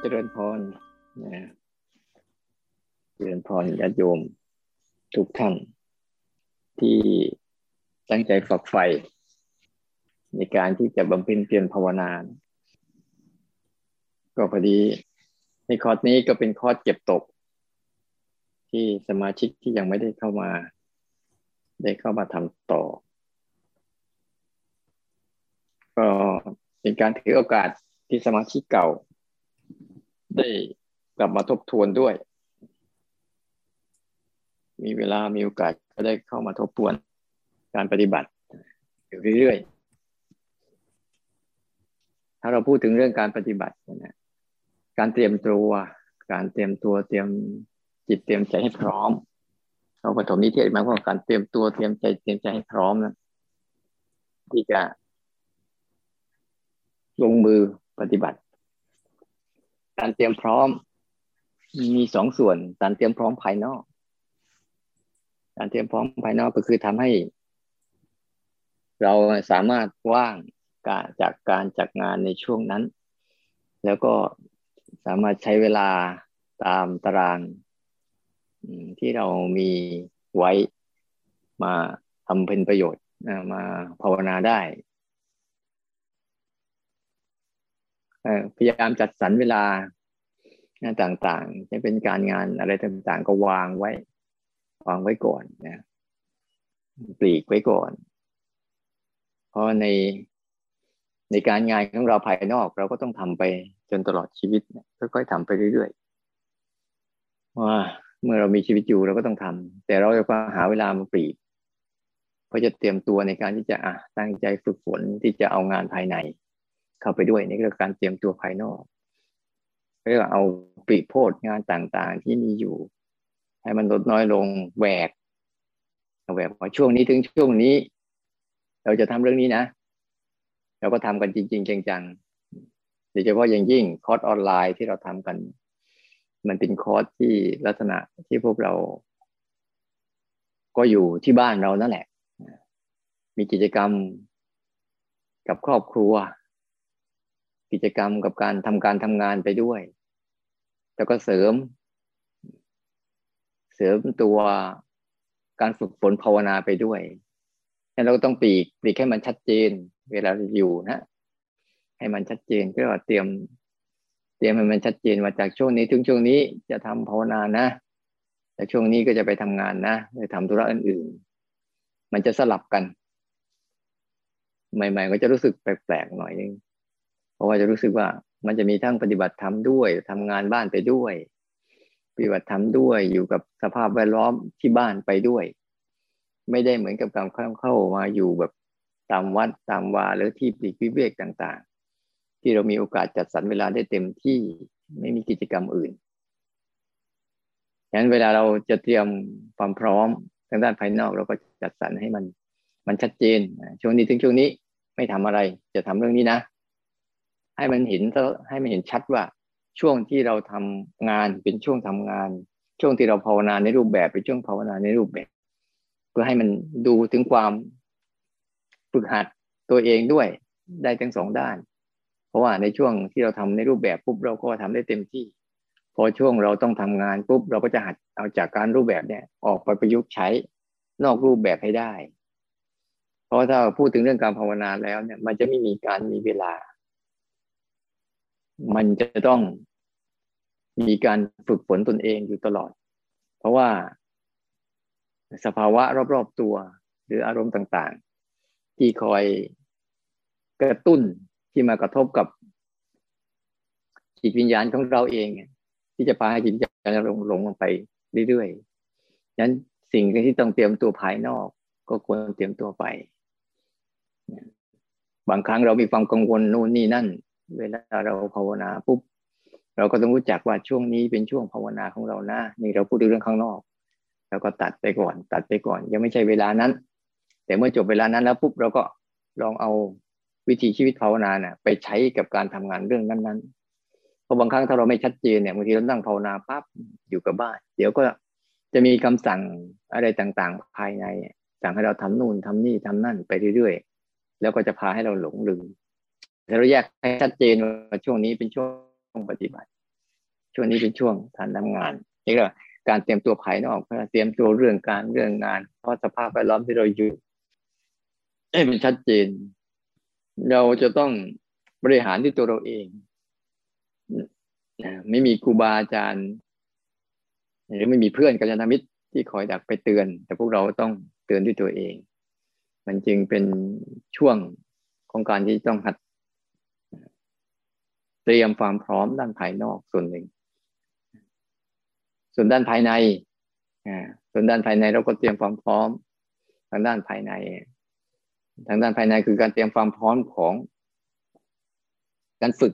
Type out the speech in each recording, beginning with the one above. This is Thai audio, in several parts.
เจริญพรนะเจริญพรญาติโยม ทุกท่าน ที่ตั้งใจฝักใฝ่ในการที่จะบำเพ็ญเพียรภาวนา ก็พอดีในคอร์สนี้ก็เป็นคอร์สเก็บตก ที่สมาชิกที่ยังไม่ได้เข้ามา ได้เข้ามาทำต่อ ก็เป็นการถือโอกาสที่สมาชิกเก่า ได้กลับมาทบทวนด้วย มีเวลามีโอกาสก็ได้เข้ามาทบทวนการปฏิบัติอยู่เรื่อยๆ ถ้าเราพูดถึงเรื่องการปฏิบัตินะการเตรียมตัว การเตรียมตัวเตรียมจิตเตรียมใจให้พร้อมเราปฐมนิเทศหมายความการเตรียมตัวเตรียมใจเตรียมใจให้พร้อมนะที่จะลงมือปฏิบัติ การเตรียมพร้อม มีสองส่วน การเตรียมพร้อมภายนอก การเตรียมพร้อมภายนอกก็คือทำให้ เราสามารถว่างจากการจัดงานในช่วงนั้น แล้วก็สามารถใช้เวลาตามตารางที่เรามีไว้มาทำเป็นประโยชน์มาภาวนาได้ พยายามจัดสรรเวลาต่างๆจะเป็นการงานอะไรต่างๆ ก็วางไว้ วางไว้ก่อนนะปลีกไว้ก่อน เพราะในในการงานของเราภายนอกเราก็ต้องทำไปจนตลอดชีวิตค่อยๆทำไปเรื่อยๆว่าเมื่อเรามีชีวิตอยู่เราก็ต้องทำแต่เราจะหาเวลามาปลีกเพื่อจะเตรียมตัวในการที่จะอะตั้งใจฝึกฝนที่จะเอางานภายใน เข้าไปด้วยนี่คือการเตรียมตัวภายนอกเรียกว่าเอาปีโพดงานต่างๆ ที่มีอยู่ ให้มันลดน้อยลงแหวกแหวกพอช่วงนี้ถึงช่วงนี้ เราจะทำเรื่องนี้นะ เราก็ทำกันจริง ๆ จังๆโดยเฉพาะอย่างยิ่งคอร์สออนไลน์ที่เราทำกัน มันเป็นคอร์สที่ลักษณะที่พวกเรา ก็อยู่ที่บ้านเรานั่นแหละ มีกิจกรรมกับครอบครัว กิจกรรมกับการทำการทำงานไปด้วย แล้วก็เสริม เสริมตัวการฝึกฝนภาวนาไปด้วยงั้นเราก็ต้องปีกปีกให้มันชัดเจน เวลาอยู่นะให้มันชัดเจนก็เตรียม เตรียมให้มันชัดเจนว่าจากช่วงนี้ถึงช่วงนี้จะทำภาวนานะแต่ช่วงนี้ก็จะไปทำงานนะไปทำธุระอื่นๆ มันจะสลับกัน ใหม่ ๆ ก็จะรู้สึกแปลกๆหน่อยนึง เพราะว่าจะรู้สึกว่ามันจะมีทั้งปฏิบัติธรรมด้วยทำงานบ้านไปด้วย ปฏิบัติธรรมด้วยอยู่กับสภาพแวดล้อมที่บ้านไปด้วย ไม่ได้เหมือนกับการเข้าเข้ามาอยู่แบบตามวัดตามวาหรือที่ปลีกวิเวกต่างๆ ที่เรามีโอกาสจัดสรรเวลาได้เต็มที่ไม่มีกิจกรรมอื่นฉะนั้นเวลาเราจะเตรียมความพร้อมทางด้านภายนอกเราก็จัดสรรให้มัน มันชัดเจนช่วงนี้ถึงช่วงนี้ไม่ทำอะไรจะทำเรื่องนี้นะ ให้มันเห็นให้มันเห็นชัดว่าช่วงที่เราทำงานเป็นช่วงทำงาน ช่วงที่เราภาวนาในรูปแบบเป็นช่วงภาวนาในรูปแบบ เพื่อให้มันดูถึงความฝึกหัดตัวเองด้วยได้ทั้งสองด้าน เพราะว่าในช่วงที่เราทำในรูปแบบปุ๊บเราก็ทำได้เต็มที่ พอช่วงเราต้องทำงานปุ๊บเราก็จะหัดเอาจากการรูปแบบเนี่ย ออกไปประยุกต์ใช้นอกรูปแบบให้ได้ เพราะถ้าพูดถึงเรื่องการภาวนาแล้วเนี่ย มันจะไม่มีการมีเวลา มันจะต้องมีการฝึกฝนตนเองอยู่ตลอด เพราะว่าสภาวะรอบๆตัว หรืออารมณ์ต่างๆ ที่คอยกระตุ้นที่มากระทบกับจิตวิญญาณของเราเอง ที่จะพาให้จิตวิญญาณลงลงลงไปเรื่อยๆนั้นสิ่งที่ต้องเตรียมตัวภายนอก ก็ควรเตรียมตัวไป บางครั้งเรามีความกังวลนู่นนี่นั่น เวลาเราภาวนาปุ๊บเราก็ต้องรู้จักว่าช่วงนี้เป็นช่วงภาวนาของเรานะนี่เราพูดเรื่องข้างนอกเราก็ตัดไปก่อน ตัดไปก่อน ยังไม่ใช่เวลานั้น แต่เมื่อจบเวลานั้นแล้วปุ๊บเราก็ลองเอาวิธีชีวิตภาวนาเนี่ยไปใช้กับการทำงานเรื่องนั้นๆเพราะบางครั้งถ้าเราไม่ชัดเจนเนี่ยบางทีเรานั่งภาวนาปั๊บอยู่กับบ้าน เดี๋ยวก็จะมีคำสั่งอะไรต่างๆ ภายใน สั่งให้เราทำนู่นทำนี่ทำนั่นไปเรื่อยๆ แล้วก็จะพาให้เราหลงลืม เราแยกให้ชัดเจนว่าช่วงนี้เป็นช่วงปฏิบัติ ช่วงนี้เป็นช่วงการทำงานนี่ก็การเตรียมตัวภายนอกเตรียมตัวเรื่องการเรื่องงาน เพราะสภาพแวดล้อมที่เราอยู่ให้มันชัดเจน เราจะต้องบริหารที่ตัวเราเองไม่มีครูบาอาจารย์ หรือไม่มีเพื่อนกัลยาณมิตรที่คอยดักไปเตือน แต่พวกเราต้องเตือนด้วยตัวเอง มันจึงเป็นช่วงของการที่ต้องหัด เตรียมความพร้อมด้านภายนอกส่วนหนึ่ง ส่วนด้านภายในส่วนด้านภายในเราก็เตรียมความพร้อมทางด้านภายใน ทางด้านภายในคือการเตรียมความพร้อมของ การฝึก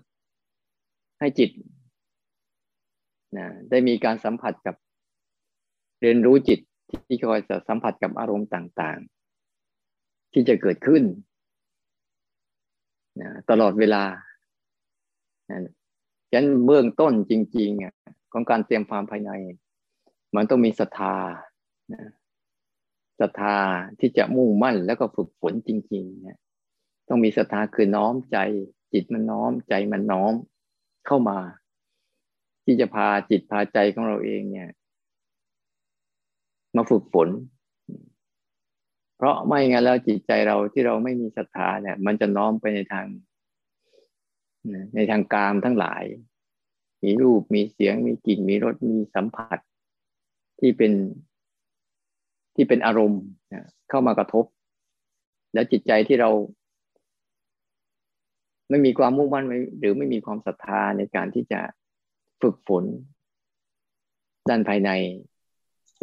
ให้จิตนะได้มีการสัมผัสกับเรียนรู้จิตที่คอยจะสัมผัสกับอารมณ์ต่าง ๆ ที่จะเกิดขึ้นนะตลอดเวลา ฉะนั้นเบื้องต้นจริงๆของการเตรียมความภายใน มันต้องมีศรัทธาศรัทธาที่จะมุ่งมั่นแล้วก็ฝึกฝนจริงๆนะต้องมีศรัทธาคือน้อมใจ จิตมันน้อมใจมันน้อมเข้ามา ที่จะพาจิตพาใจของเราเองเนี่ย มาฝึกฝน เพราะไม่งั้นแล้วจิตใจเราที่เราไม่มีศรัทธาเนี่ย มันจะน้อมไปในทาง ในทางกามทั้งหลาย มีรูปมีเสียงมีกลิ่นมีรสมีสัมผัส ที่เป็นที่เป็นอารมณ์เข้ามากระทบ แล้วจิตใจที่เรา ไม่มีความมุ่งมั่นหรือไม่มีความศรัทธาในการที่จะฝึกฝน ด้านภายใน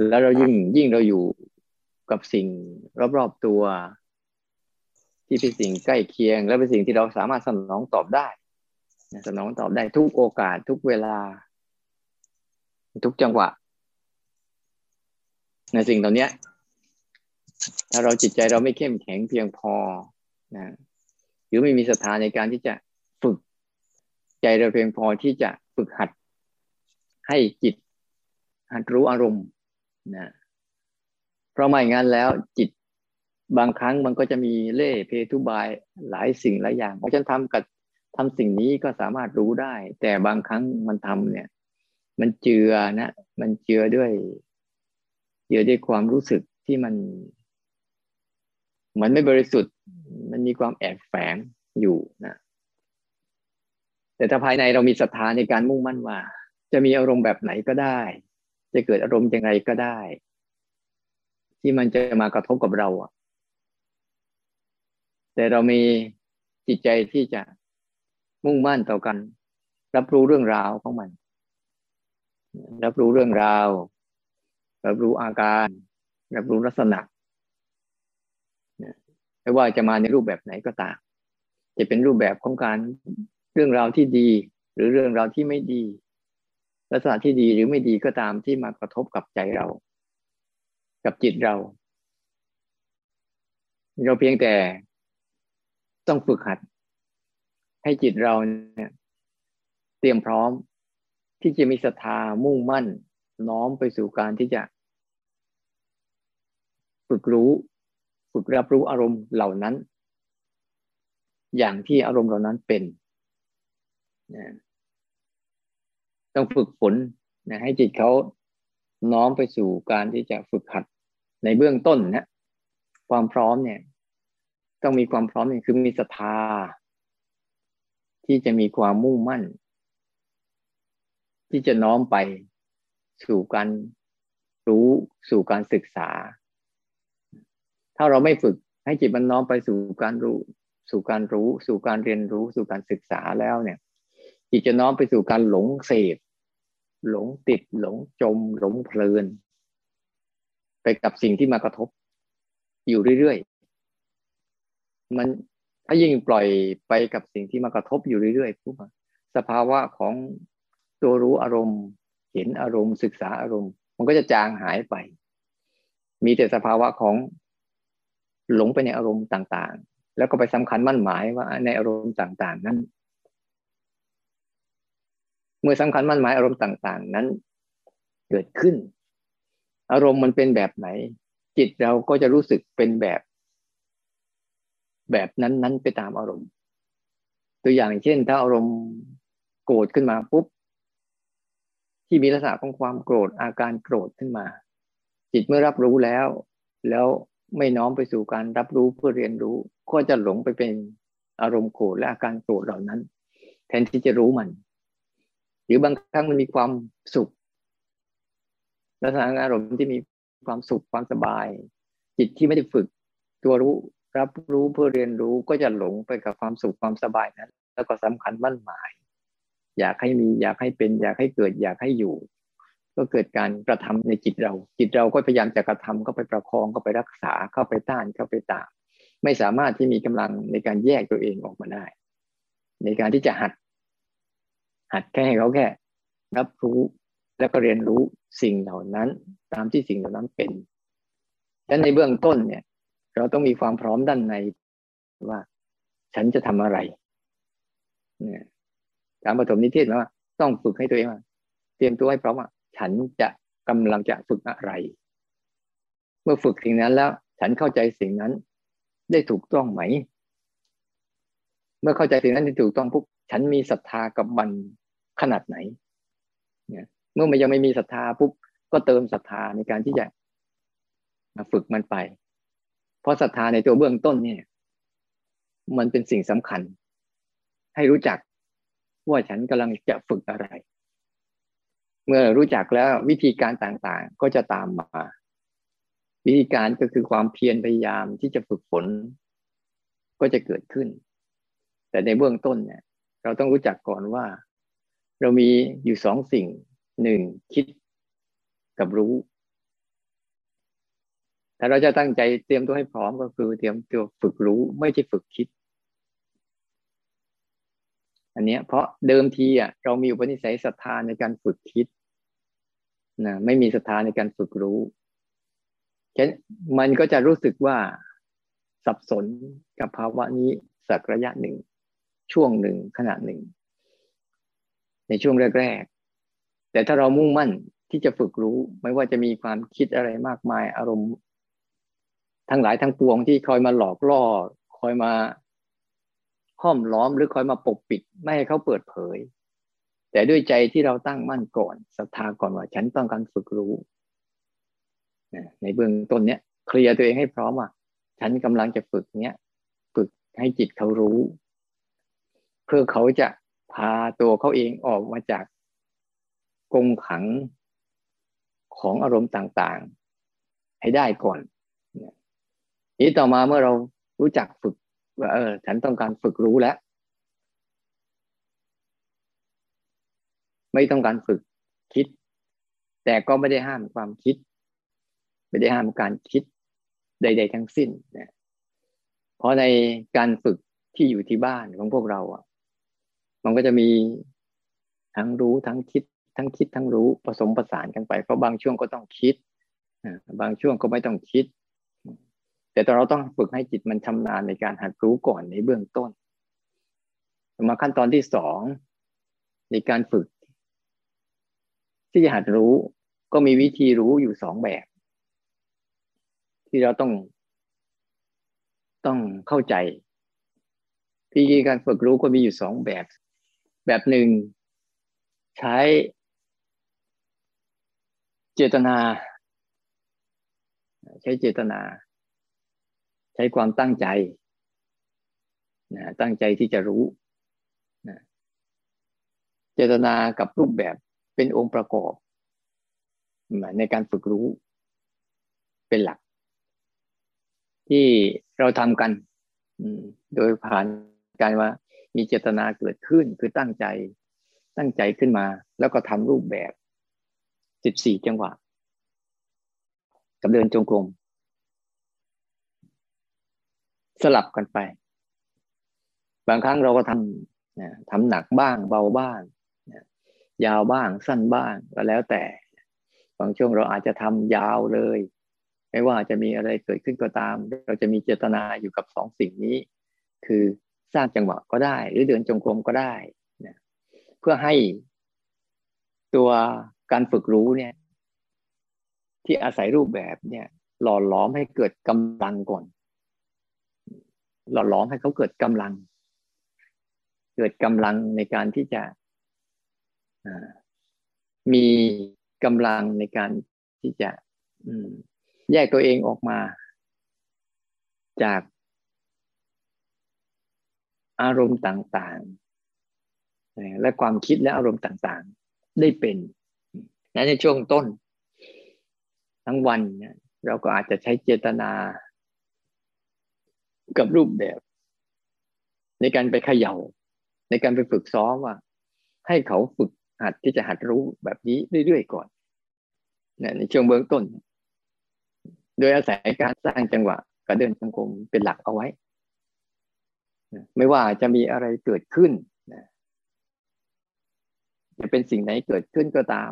แล้วเรายิ่งยิ่งเราอยู่กับสิ่งรอบๆตัวที่เป็นสิ่งใกล้เคียง และเป็นสิ่งที่เราสามารถสนองตอบได้ สนองตอบได้ทุกโอกาสทุกเวลา ทุกจังหวะ ในสิ่งเหล่านี้ถ้าเราจิตใจเราไม่เข้มแข็งเพียงพอนะหรือไม่มีศรัทธาในการที่จะฝึก ใจเราเพียงพอที่จะฝึกหัด ให้จิตหัดรู้อารมณ์นะเพราะไม่งั้นแล้วจิตบางครั้งมันก็จะมีเล่เพทุบายหลายสิ่งหลายอย่างเพราะฉันทำกับ ทำสิ่งนี้ก็สามารถรู้ได้ แต่บางครั้งมันทำเนี่ย มันเจือนะ มันเจือด้วย เจือด้วยความรู้สึกที่มันเหมือนไม่บริสุทธิ์ มันมีความแอบแฝงอยู่นะแต่ถ้าภายในเรามีศรัทธาในการมุ่งมั่นว่า จะมีอารมณ์แบบไหนก็ได้ จะเกิดอารมณ์ยังไงก็ได้ ที่มันจะมากระทบกับเราอะแต่เรามีจิตใจที่จะ มุ่งมั่นต่อกัน รับรู้เรื่องราวของมัน รับรู้เรื่องราว รับรู้อาการ รับรู้ลักษณะไม่ว่าจะมาในรูปแบบไหนก็ตาม จะเป็นรูปแบบของการเรื่องราวที่ดี หรือเรื่องราวที่ไม่ดี ลักษณะที่ดีหรือไม่ดีก็ตามที่มากระทบกับใจเรา กับจิตเรา เราเพียงแต่ต้องฝึกหัด ให้จิตเราเนี่ย เตรียมพร้อมที่จะมีศรัทธามุ่งมั่น น้อมไปสู่การที่จะฝึกรู้ ฝึกรับรู้อารมณ์เหล่านั้น อย่างที่อารมณ์เหล่านั้นเป็นนะต้องฝึกฝนนะให้จิตเขาน้อมไปสู่การที่จะฝึกหัดในเบื้องต้นนะความพร้อมเนี่ย ต้องมีความพร้อมเนี่ยคือมีศรัทธา ที่จะมีความมุ่งมั่น ที่จะน้อมไปสู่การรู้สู่การศึกษา ถ้าเราไม่ฝึกให้จิตมันน้อมไปสู่การรู้ สู่การรู้ สู่การเรียนรู้ สู่การศึกษาแล้วเนี่ย จิตจะน้อมไปสู่การหลงเสพหลงติดหลงจม หลงเพลิน ไปกับสิ่งที่มากระทบ อยู่เรื่อยๆมัน ถ้ายิ่งปล่อยไปกับสิ่งที่มากระทบอยู่เรื่อยๆปุ๊บสภาวะของตัวรู้อารมณ์ เห็นอารมณ์ ศึกษาอารมณ์ มันก็จะจางหายไป มีแต่สภาวะของหลงไปในอารมณ์ต่างๆ แล้วก็ไปสำคัญมั่นหมายว่าในอารมณ์ต่างๆ นั้น เมื่อสำคัญมั่นหมายอารมณ์ต่างๆ นั้น เกิดขึ้น อารมณ์มันเป็นแบบไหน จิตเราก็จะรู้สึกเป็นแบบ แบบนั้นๆไปตามอารมณ์ ตัวอย่างเช่น ถ้าอารมณ์โกรธขึ้นมาปุ๊บที่มีลักษณะของความโกรธอาการโกรธขึ้นมา จิตเมื่อรับรู้แล้ว แล้วไม่น้อมไปสู่การรับรู้เพื่อเรียนรู้ ก็จะหลงไปเป็นอารมณ์โกรธและอาการโกรธเหล่านั้น แทนที่จะรู้มัน หรือบางครั้งมันมีความสุขลักษณะอารมณ์ที่มีความสุขความสบาย จิตที่ไม่ได้ฝึกตัวรู้ รับรู้เพื่อเรียนรู้ก็จะหลงไปกับความสุขความสบายนั้น แล้วก็สำคัญมั่นหมาย อยากให้มีอยากให้เป็นอยากให้เกิดอยากให้อยู่ ก็เกิดการกระทำในจิตเรา จิตเราก็พยายามจะกระทำเข้าไปประคองเข้าไปรักษาเข้าไปต้านเข้าไปตาม ไม่สามารถที่มีกำลังในการแยกตัวเองออกมาได้ ในการที่จะหัด หัดแค่ให้เขาแค่ รับรู้แล้วก็เรียนรู้สิ่งเหล่านั้นตามที่สิ่งเหล่านั้นเป็นและในเบื้องต้นเนี่ย เราต้องมีความพร้อมด้านในว่า ฉันจะทำอะไรเนี่ยการปฐมนิเทศว่า ต้องฝึกให้ตัวเองว่าเตรียมตัวให้พร้อมว่าฉันจะกำลังจะฝึกอะไร เมื่อฝึกสิ่งนั้นแล้ว ฉันเข้าใจสิ่งนั้น ได้ถูกต้องไหม เมื่อเข้าใจสิ่งนั้นได้ถูกต้องปุ๊บฉันมีศรัทธากับมันขนาดไหนเนี่ยเมื่อมันยังไม่มีศรัทธาปุ๊บก็เติมศรัทธาในการที่จะมาฝึกมันไป เพราะศรัทธาในตัวเบื้องต้นเนี่ย มันเป็นสิ่งสำคัญ ให้รู้จักว่าฉันกำลังจะฝึกอะไร เมื่อรู้จักแล้ววิธีการต่างๆก็จะตามมา วิธีการก็คือความเพียรพยายามที่จะฝึกฝน ก็จะเกิดขึ้น แต่ในเบื้องต้นเนี่ย เราต้องรู้จักก่อนว่า เรามีอยู่สองสิ่งหนึ่งคิดกับรู้ ถ้าเราจะตั้งใจเตรียมตัวให้พร้อมก็คือ เตรียมตัวฝึกรู้ไม่ใช่ฝึกคิด อันนี้เพราะเดิมทีอะเรามีอุปนิสัยศรัทธาในการฝึกคิดนะไม่มีศรัทธาในการฝึกรู้ฉะนั้นมันก็จะรู้สึกว่าสับสนกับภาวะนี้สักระยะหนึ่ง ช่วงหนึ่งขณะหนึ่ง ในช่วงแรกๆแต่ถ้าเรามุ่งมั่นที่จะฝึกรู้ ไม่ว่าจะมีความคิดอะไรมากมายอารมณ์ ทั้งหลายทั้งปวงที่คอยมาหลอกล่อ คอยมาห้อมล้อมหรือคอยมาปกปิด ไม่ให้เขาเปิดเผย แต่ด้วยใจที่เราตั้งมั่นก่อนศรัทธาก่อนว่า ฉันต้องการฝึกรู้ในเบื้องต้นเนี้ยเคลียร์ตัวเองให้พร้อมว่าฉันกำลังจะฝึกเนี้ยฝึกให้จิตเขารู้ เพื่อเขาจะพาตัวเขาเองออกมาจากกงขังของอารมณ์ต่างๆ ให้ได้ก่อน นี้ต่อมาเมื่อเรารู้จักฝึกว่าเออ ฉันต้องการฝึกรู้แล้ว ไม่ต้องการฝึกคิด แต่ก็ไม่ได้ห้ามความคิด ไม่ได้ห้ามการคิดใด ๆ ทั้งสิ้นนะเพราะในการฝึกที่อยู่ที่บ้านของพวกเราอะ มันก็จะมีทั้งรู้ทั้งคิด ทั้งคิดทั้งรู้ผสมผสานกันไปเพราะบางช่วงก็ต้องคิดบางช่วงก็ไม่ต้องคิด แต่เราต้องฝึกให้จิตมันชำนาญในการหัดรู้ก่อนในเบื้องต้น มาขั้นตอนที่สองในการฝึก ที่จะหัดรู้ก็มีวิธีรู้อยู่สองแบบ ที่เราต้อง ต้องเข้าใจวิธีการฝึกรู้ก็มีอยู่สองแบบ แบบหนึ่ง ใช้เจตนา ใช้เจตนา ช้ความตั้งใจนะตั้งใจที่จะรู้นะเจตนากับรูปแบบเป็นองค์ประกอบในการฝึกรู้เป็นหลัก ที่เราทำกันโดยผ่านการว่ามีเจตนาเกิดขึ้นคือตั้งใจ ตั้งใจขึ้นมา แล้วก็ทำรูปแบบสิบสี่จังหวะ กับเดินจงกรม สลับกันไป บางครั้งเราก็ทำทำหนักบ้างเบาบ้างยาวบ้างสั้นบ้างก็แล้วแต่ บางช่วงเราอาจจะทำยาวเลย ไม่ว่าจะมีอะไรเกิดขึ้นก็ตาม เราจะมีเจตนาอยู่กับสองสิ่งนี้ คือสร้างจังหวะก็ได้ หรือเดินจงกรมก็ได้เพื่อให้ตัวการฝึกรู้เนี่ย ที่อาศัยรูปแบบเนี่ย หล่อหลอมให้เกิดกำลังก่อน หล่อหลอมให้เขาเกิดกำลัง เกิดกำลังในการที่จะมีกำลังในการที่จะแยกตัวเองออกมา จากอารมณ์ต่างๆ และความคิดและอารมณ์ต่างๆ ได้เป็นในช่วงต้น ทั้งวันเราก็อาจจะใช้เจตนา กับรูปแบบ ในการไปเขย่า ในการไปฝึกซ้อมว่า ให้เขาฝึกหัดที่จะหัดรู้แบบนี้เรื่อยๆก่อนในช่วงเบื้องต้น โดยอาศัยการสร้างจังหวะกระเดินจงกรมเป็นหลักเอาไว้ไม่ว่าจะมีอะไรเกิดขึ้นจะเป็นสิ่งไหนเกิดขึ้นก็ตาม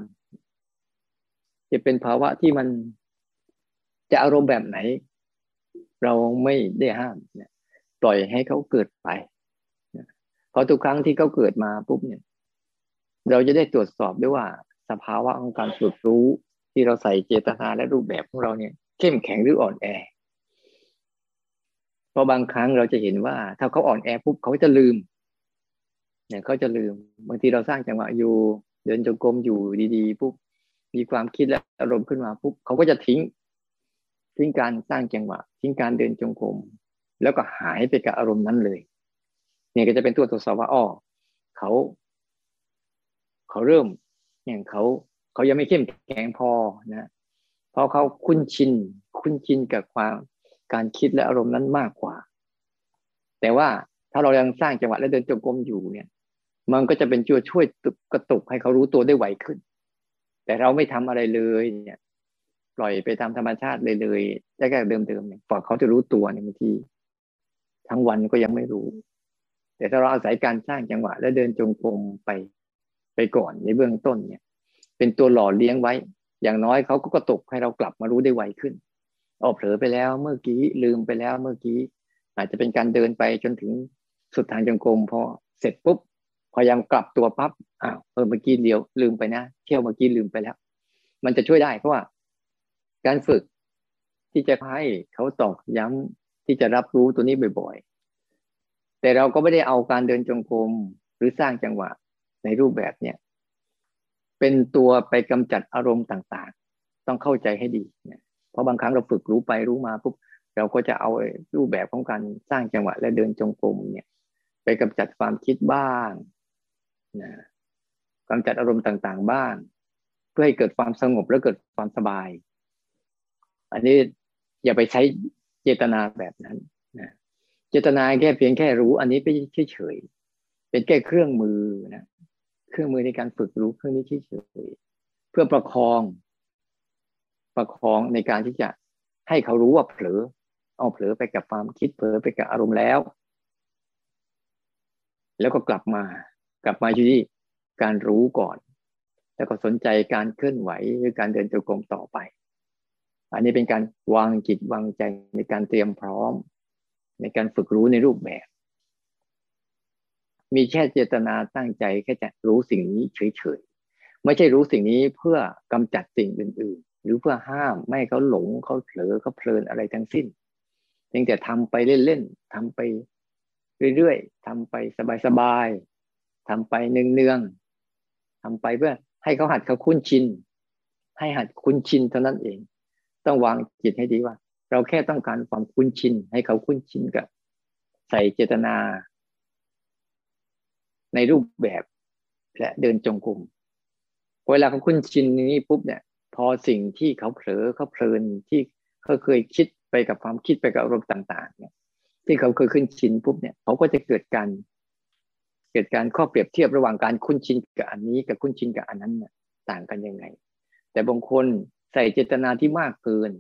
จะเป็นภาวะที่มันจะอารมณ์แบบไหน เราไม่ได้ห้ามเนี่ยปล่อยให้เขาเกิดไปเพราะทุกครั้งที่เขาเกิดมาปุ๊บเนี่ย เราจะได้ตรวจสอบด้วยว่า สภาวะของการฝึกรู้ที่เราใส่เจตนาและรูปแบบของเราเนี่ย เข้มแข็งหรืออ่อนแอเพราะบางครั้งเราจะเห็นว่า ถ้าเขาอ่อนแอปุ๊บเขาจะลืม เนี่ยเขาจะลืมบางทีเราสร้างจังหวะอยู่ เดินจงกรมอยู่ดีๆปุ๊บมีความคิดและอารมณ์ขึ้นมาปุ๊บเขาก็จะทิ้ง ทิ้งการสร้างจังหวะทิ้งการเดินจงกรมแล้วก็หายไปกับอารมณ์นั้นเลย เนี่ยก็จะเป็นตัวตรวจสอบว่าอ้อเขา เขาเริ่มอย่างเขาเขายังไม่เข้มแข็งพอนะเพราะเขาคุ้นชิน คุ้นชินกับความการคิดและอารมณ์นั้นมากกว่า แต่ว่าถ้าเรายังสร้างจังหวะและเดินจงกรมอยู่เนี่ย มันก็จะเป็นช่วยช่วยกระตุกให้เขารู้ตัวได้ไวขึ้น แต่เราไม่ทำอะไรเลยเนี่ย ปล่อยไปตามธรรมชาติเลยเลยแรกๆเดิมๆเนี่ยฝากเขาจะรู้ตัวในบางทีทั้งวันก็ยังไม่รู้ แต่ถ้าเราอาศัยการสร้างจังหวะ และเดินจงกรมไปไปก่อนในเบื้องต้นเนี่ย เป็นตัวหล่อเลี้ยงไว้ อย่างน้อยเขาก็กระตุกให้เรากลับมารู้ได้ไวขึ้นออเผลอไปแล้วเมื่อกี้ลืมไปแล้วเมื่อกี้ อาจจะเป็นการเดินไปจนถึงสุดทางจงกรมพอเสร็จปุ๊บพยายามกลับตัวปั๊บอ้าวเออเมื่อกี้เดียวลืมไปนะ เที่ยวเมื่อกี้ลืมไปแล้ว มันจะช่วยได้เพราะว่า การฝึกที่จะให้เขาตอกย้ำที่จะรับรู้ตัวนี้บ่อยๆ แต่เราก็ไม่ได้เอาการเดินจงกรมหรือสร้างจังหวะในรูปแบบเนี้ยเป็นตัวไปกำจัดอารมณ์ต่างๆ ต้องเข้าใจให้ดีเนี่ยเพราะบางครั้งเราฝึกรู้ไปรู้มาปุ๊บเราก็จะเอารูปแบบของการสร้างจังหวะและเดินจงกรมเนี่ย ไปกำจัดความคิดบ้างนะกำจัดอารมณ์ต่างๆ บ้าง เพื่อให้เกิดความสงบและเกิดความสบาย อันนี้อย่าไปใช้เจตนาแบบนั้นนะเจตนาแค่เพียงแค่รู้ อันนี้ไปเฉยๆเป็นแค่เครื่องมือนะเครื่องมือในการฝึกรู้เครื่องนี้เฉยๆเพื่อประคองประคองในการที่จะให้เขารู้ว่าเผลอ เอาเผลอไปกับความคิดเผลอไปกับอารมณ์แล้ว แล้วก็กลับมากลับมาอยู่ที่การรู้ก่อน แล้วก็สนใจการเคลื่อนไหวหรือการเดินจงกรมต่อไป อันนี้เป็นการวางจิตวางใจในการเตรียมพร้อม ในการฝึกรู้ในรูปแบบ มีแค่เจตนาตั้งใจแค่จะรู้สิ่งนี้เฉยๆไม่ใช่รู้สิ่งนี้เพื่อกำจัดสิ่งอื่น ๆ หรือเพื่อห้ามไม่ให้เขาหลงเขาเผลอเขาเพลินอะไรทั้งสิ้นเพียงแต่ทำไปเล่นๆทำไปเรื่อยๆทำไปสบายๆทำไปเนืองๆทำไปเพื่อให้เขาหัดเขาคุ้นชิน ให้หัดคุ้นชินเท่านั้นเอง ต้องวางจิตให้ดีว่า เราแค่ต้องการความคุ้นชิน ให้เขาคุ้นชินกับ ใส่เจตนา ในรูปแบบและเดินจงกรมเวลาเขาคุ้นชินนี้ปุ๊บเนี่ย พอสิ่งที่เขาเผลอเขาเพลินที่เขาเคยคิดไปกับความคิดไปกับอารมณ์ต่าง ๆ เนี่ย ที่เขาเคยคุ้นชินปุ๊บเนี่ยเขาก็จะเกิดการเกิดการข้อเปรียบเทียบระหว่างการคุ้นชินกับอันนี้กับคุ้นชินกับอันนั้นเนี่ยต่างกันยังไง แต่บางคน ส่เจตนาที่มากเกิน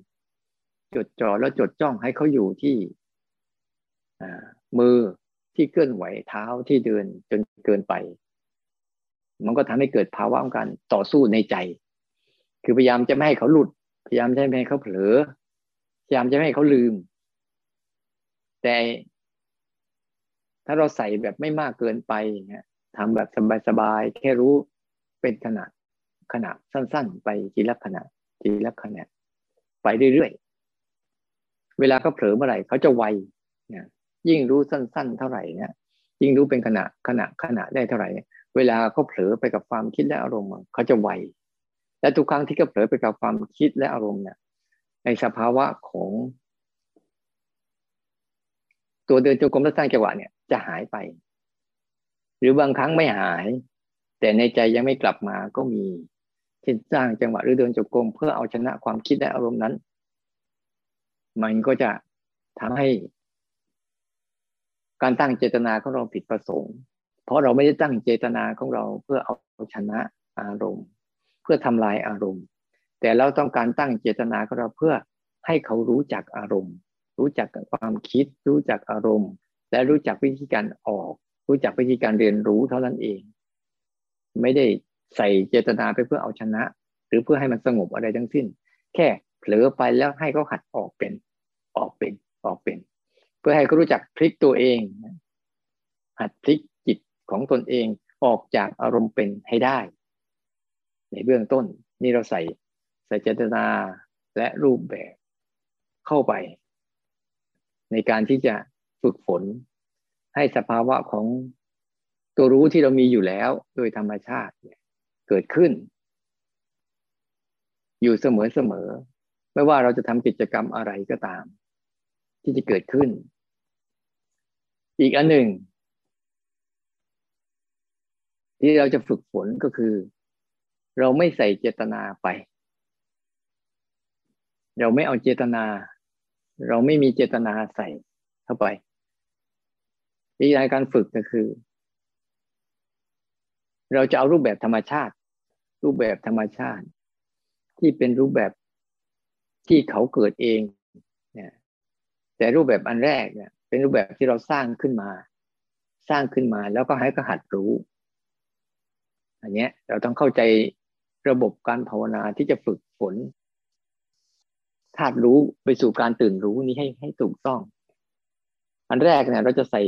จดจ่อแล้วจดจ้องให้เขาอยู่ที่มือที่เคลื่อนไหวเท้าที่เดินจนเกินไป มันก็ทำให้เกิดภาวะของการต่อสู้ในใจ คือพยายามจะไม่ให้เขาหลุด พยายามจะไม่ให้เขาเผลอ พยายามจะไม่ให้เขาลืม แต่ถ้าเราใส่แบบไม่มากเกินไปเนี่ยทำแบบสบายๆแค่รู้เป็นขณะขณะสั้น ๆ ไปทีละขณะ ทีละขณะไปเรื่อยๆ เวลาเขาเผลอเมื่อไหร่เขาจะไวนี่ยยิ่งรู้สั้น ๆ เท่าไหร่เนี่ยยิ่งรู้เป็นขณะขณะขณะได้เท่าไหร่ เวลาเขาเผลอไปกับความคิดและอารมณ์เขาจะไว และทุกครั้งที่ก็เผลอไปกับความคิดและอารมณ์เนี่ยในสภาวะของ ตัวเดินจงกรมและสร้างจังหวะเนี่ยจะหายไป หรือบางครั้งไม่หาย แต่ในใจยังไม่กลับมาก็มี ช่นสร้างจังหวะหรือเดินจงกรมเพื่อเอาชนะความคิดและอารมณ์นั้น มันก็จะทำให้ การตั้งเจตนาของเราผิดประสงค์ เพราะเราไม่ได้ตั้งเจตนาของเราเพื่อเอาชนะอารมณ์ เพื่อทำลายอารมณ์ แต่เราต้องการตั้งเจตนาของเราเพื่อให้เขารู้จักอารมณ์ รู้จักความคิด รู้จักอารมณ์ และรู้จักวิธีการออก รู้จักวิธีการเรียนรู้เท่านั้นเอง ไม่ได้ ใส่เจตนาไปเพื่อเอาชนะ หรือเพื่อให้มันสงบอะไรทั้งสิ้น แค่เผลอไปแล้วให้เขาหัดออกเป็น ออกเป็นออกเป็น เพื่อให้เขารู้จักพลิกตัวเองหัดพลิกจิตของตนเองออกจากอารมณ์เป็นให้ได้ ในเบื้องต้นนี่เราใส่ใส่เจตนาและรูปแบบเข้าไป ในการที่จะฝึกฝน ให้สภาวะของตัวรู้ที่เรามีอยู่แล้ว โดยธรรมชาติ เกิดขึ้น อยู่เสมอเสมอไม่ว่าเราจะทำกิจกรรมอะไรก็ตาม ที่จะเกิดขึ้น อีกอันหนึ่ง ที่เราจะฝึกฝนก็คือ เราไม่ใส่เจตนาไป เราไม่เอาเจตนา เราไม่มีเจตนาใส่เข้าไปวิธีการฝึกก็คือ เราจะเอารูปแบบธรรมชาติ รูปแบบธรรมชาติ ที่เป็นรูปแบบที่เขาเกิดเองเนี่ยแต่รูปแบบอันแรกเนี่ย เป็นรูปแบบที่เราสร้างขึ้นมา สร้างขึ้นมาแล้วก็ให้ก็หัดรู้ อันเนี้ย เราต้องเข้าใจระบบการภาวนาที่จะฝึกฝนธาตุรู้ไปสู่การตื่นรู้นี้ให้ให้ถูกต้อง อันแรกเนี่ย เราจะใส่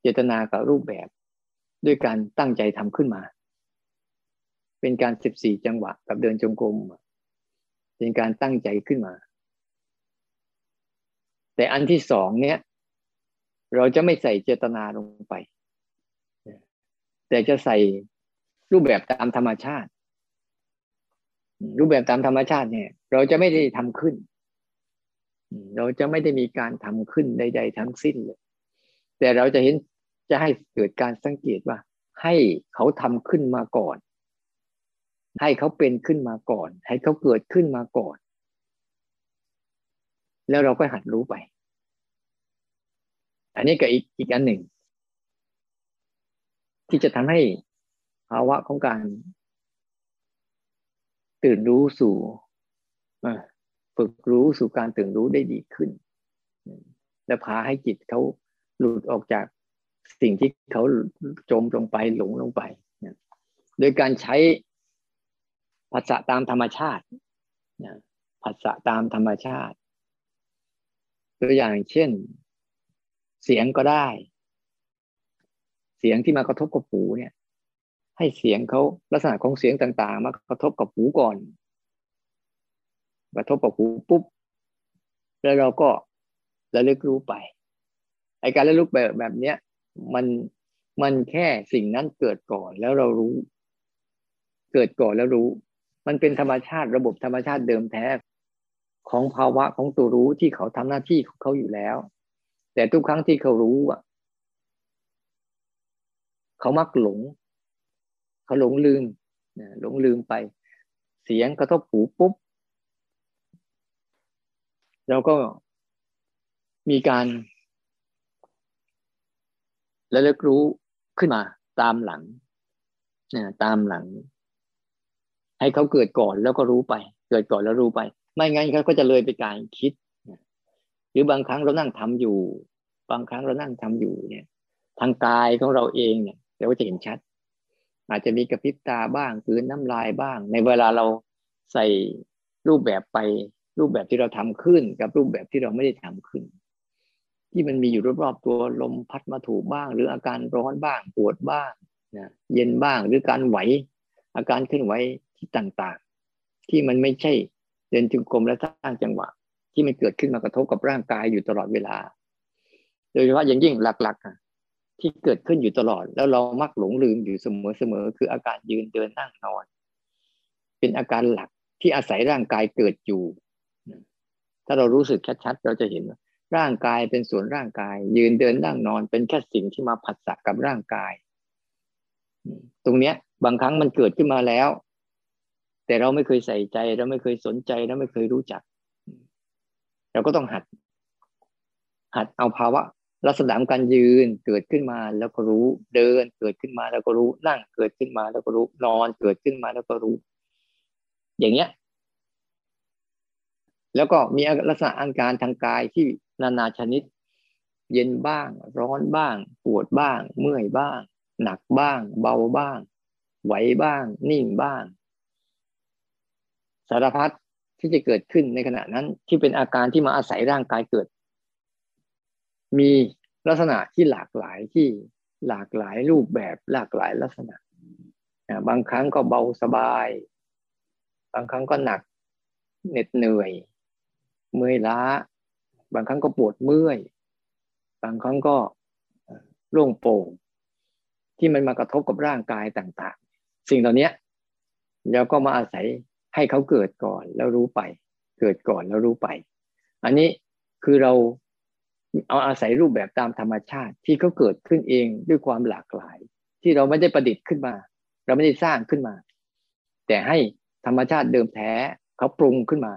เจตนากับรูปแบบ ด้วยการตั้งใจทำขึ้นมา เป็นการสิบสี่จังหวะกับเดินจงกรมเป็นการตั้งใจขึ้นมา แต่อันที่สองเนี่ย เราจะไม่ใส่เจตนาลงไป แต่จะใส่รูปแบบตามธรรมชาติ รูปแบบตามธรรมชาติเนี่ย เราจะไม่ได้ทำขึ้น เราจะไม่ได้มีการทำขึ้นใด ๆ ทั้งสิ้นเลย แต่เราจะเห็นจะให้เกิดการสังเกตว่า ให้เขาทำขึ้นมาก่อน ให้เขาเป็นขึ้นมาก่อน ให้เขาเกิดขึ้นมาก่อน แล้วเราก็หัดรู้ไป อันนี้ก็อีกอีกอันหนึ่ง ที่จะทำให้ภาวะของการตื่นรู้สู่ฝึกรู้สู่การตื่นรู้ได้ดีขึ้น และพาให้จิตเขาหลุดออกจากสิ่งที่เขาจมลงไปหลงลงไป โดยการใช้ ภาษาตามธรรมชาติภาษาตามธรรมชาติ ตัวอย่างเช่น เสียงก็ได้ เสียงที่มากระทบกับหูเนี่ย ให้เสียงเขาลักษณะของเสียงต่าง ๆ มากระทบกับหูก่อน กระทบกับหูปุ๊บ แล้วเราก็ระลึกรู้ไปไอการระลึกแบบแบบเนี้ย มันมันแค่สิ่งนั้นเกิดก่อนแล้วเรารู้ เกิดก่อนแล้วรู้ มันเป็นธรรมชาติระบบธรรมชาติเดิมแท้ ของภาวะของตัวรู้ที่เขาทำหน้าที่ของเขาอยู่แล้ว แต่ทุกครั้งที่เขารู้อะ เขามักหลง เขาหลงลืมหลงลืมไป เสียงกระทบหูปุ๊บเราก็มีการระลึกรู้ขึ้นมาตามหลังนะตามหลัง ให้เขาเกิดก่อนแล้วก็รู้ไป เกิดก่อนแล้วรู้ไป ไม่งั้นเขาก็จะเลยไปการคิด หรือบางครั้งเรานั่งทำอยู่ บางครั้งเรานั่งทำอยู่เนี่ย ทางกายของเราเองเนี่ยเราก็จะเห็นชัด อาจจะมีกระพริบตาบ้างคืนน้ำลายบ้าง ในเวลาเราใส่รูปแบบไปรูปแบบที่เราทำขึ้น กับรูปแบบที่เราไม่ได้ทำขึ้น ที่มันมีอยู่รอบๆตัวลมพัดมาถูกบ้าง หรืออาการร้อนบ้างปวดบ้างนะเย็นบ้างหรือการไหว อาการเคลื่อนไหว ต่างๆ ที่มันไม่ใช่เดินจึงกลมและสร้างจังหวะ ที่มันเกิดขึ้นมากระทบกับร่างกายอยู่ตลอดเวลา โดยเฉพาะอย่างยิ่งหลักๆที่เกิดขึ้นอยู่ตลอด แล้วเรามักหลงลืมอยู่เสมอๆคืออาการยืนเดินนั่งนอน เป็นอาการหลักที่อาศัยร่างกายเกิดอยู่ ถ้าเรารู้สึกชัดๆเราจะเห็นร่างกายเป็นส่วนร่างกาย ยืนเดินนั่งนอน เป็นแค่สิ่งที่มาผัสสะกับร่างกาย ตรงเนี้ย บางครั้งมันเกิดขึ้นมาแล้ว แต่เราไม่เคยใส่ใจ เราไม่เคยสนใจ เราไม่เคยรู้จัก เราก็ต้องหัด หัดเอาภาวะลักษณะการยืนเกิดขึ้นมาแล้วก็รู้ เดินเกิดขึ้นมาแล้วก็รู้ นั่งเกิดขึ้นมาแล้วก็รู้ นอนเกิดขึ้นมาแล้วก็รู้ อย่างเงี้ย แล้วก็มีลักษณะอาการทางกายที่นานาชนิด เย็นบ้าง ร้อนบ้าง ปวดบ้าง เมื่อยบ้าง หนักบ้าง เบาบ้าง ไหวบ้าง นิ่งบ้าง สารพัดที่จะเกิดขึ้นในขณะนั้นที่เป็นอาการที่มาอาศัยร่างกายเกิด มีลักษณะที่หลากหลายที่หลากหลายรูปแบบหลากหลายลักษณะ บางครั้งก็เบาสบาย บางครั้งก็หนักเหน็ดเหนื่อย เมื่อยล้า บางครั้งก็ปวดเมื่อย บางครั้งก็โล่งโปร่งที่มันมากระทบกับร่างกายต่าง ๆ สิ่งเหล่านี้เราก็มาอาศัย ให้เขาเกิดก่อนแล้วรู้ไป เกิดก่อนแล้วรู้ไป อันนี้คือเราเอาอาศัยรูปแบบตามธรรมชาติที่เขาเกิดขึ้นเองด้วยความหลากหลาย ที่เราไม่ได้ประดิษฐ์ขึ้นมา เราไม่ได้สร้างขึ้นมา แต่ให้ธรรมชาติเดิมแท้เขาปรุงขึ้นมา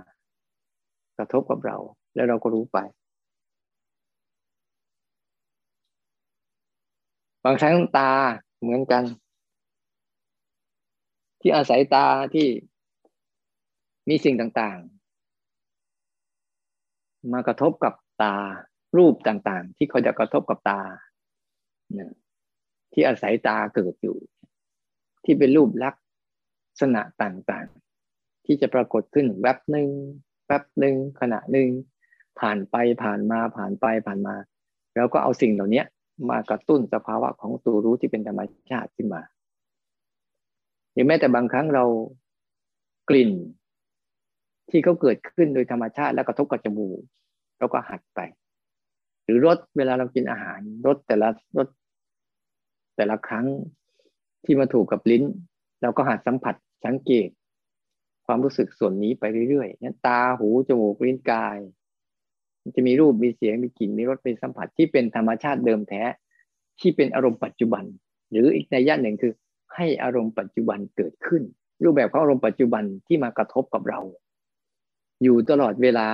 กระทบกับเรา แล้วเราก็รู้ไป บางครั้งตาเหมือนกัน ที่อาศัยตาที่ มีสิ่งต่างๆ มากระทบกับตารูปต่างๆ ที่เขาจะกระทบกับตา ที่อาศัยตาเกิดอยู่ ที่เป็นรูปลักษณะต่างๆ ที่จะปรากฏขึ้นแวบหนึ่งแวบหนึ่งขณะหนึ่งผ่านไปผ่านมาผ่านไปผ่านมา แล้วก็เอาสิ่งเหล่านี้มากระตุ้นสภาวะของตัวรู้ที่เป็นธรรมชาติขึ้นมาหรือแม้แต่บางครั้งเรากลิ่น ที่เขาเกิดขึ้นโดยธรรมชาติแล้วกระทบกับจมูกเราก็หัดไป หรือรสเวลาเรากินอาหารรสแต่ละรสแต่ละครั้งที่มาถูกกับลิ้น เราก็หัดสัมผัสสังเกต ความรู้สึกส่วนนี้ไปเรื่อยๆนี่ตาหูจมูกลิ้นกายมันจะมีรูปมีเสียงมีกลิ่นมีรสเป็นสัมผัสที่เป็นธรรมชาติเดิมแท้ที่เป็นอารมณ์ปัจจุบัน หรืออีกในย่านหนึ่งคือ ให้อารมณ์ปัจจุบันเกิดขึ้น รูปแบบของอารมณ์ปัจจุบันที่มากระทบกับเรา อยู่ตลอดเวลา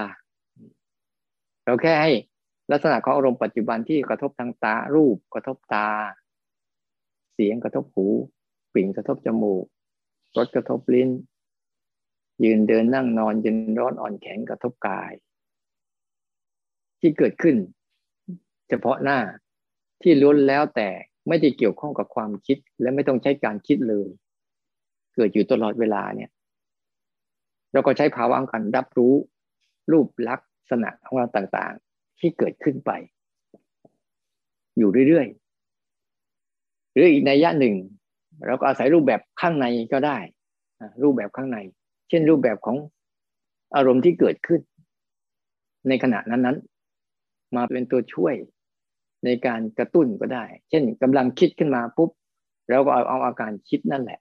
เราแค่ให้ลักษณะของอารมณ์ปัจจุบันที่กระทบทางตารูปกระทบตา เสียงกระทบหูกลิ่นกระทบจมูกรสกระทบลิ้น ยืนเดินนั่งนอนเย็นร้อนอ่อนแข็งกระทบกาย ที่เกิดขึ้น เฉพาะหน้าที่ล้วนแล้วแต่ไม่ได้เกี่ยวข้องกับความคิดและไม่ต้องใช้การคิดเลย เกิดอยู่ตลอดเวลาเนี่ย เราก็ใช้ภาวะการรับรู้รูปลักษณะของเราต่างๆ ที่เกิดขึ้นไป อยู่เรื่อยๆหรืออีกในยะหนึ่งเราก็อาศัยรูปแบบข้างในก็ได้ รูปแบบข้างใน เช่นรูปแบบของอารมณ์ที่เกิดขึ้น ในขณะนั้นๆ มาเป็นตัวช่วยในการกระตุ้นก็ได้ เช่นกำลังคิดขึ้นมาปุ๊บเราก็เอาเอาอาการคิดนั่นแหละ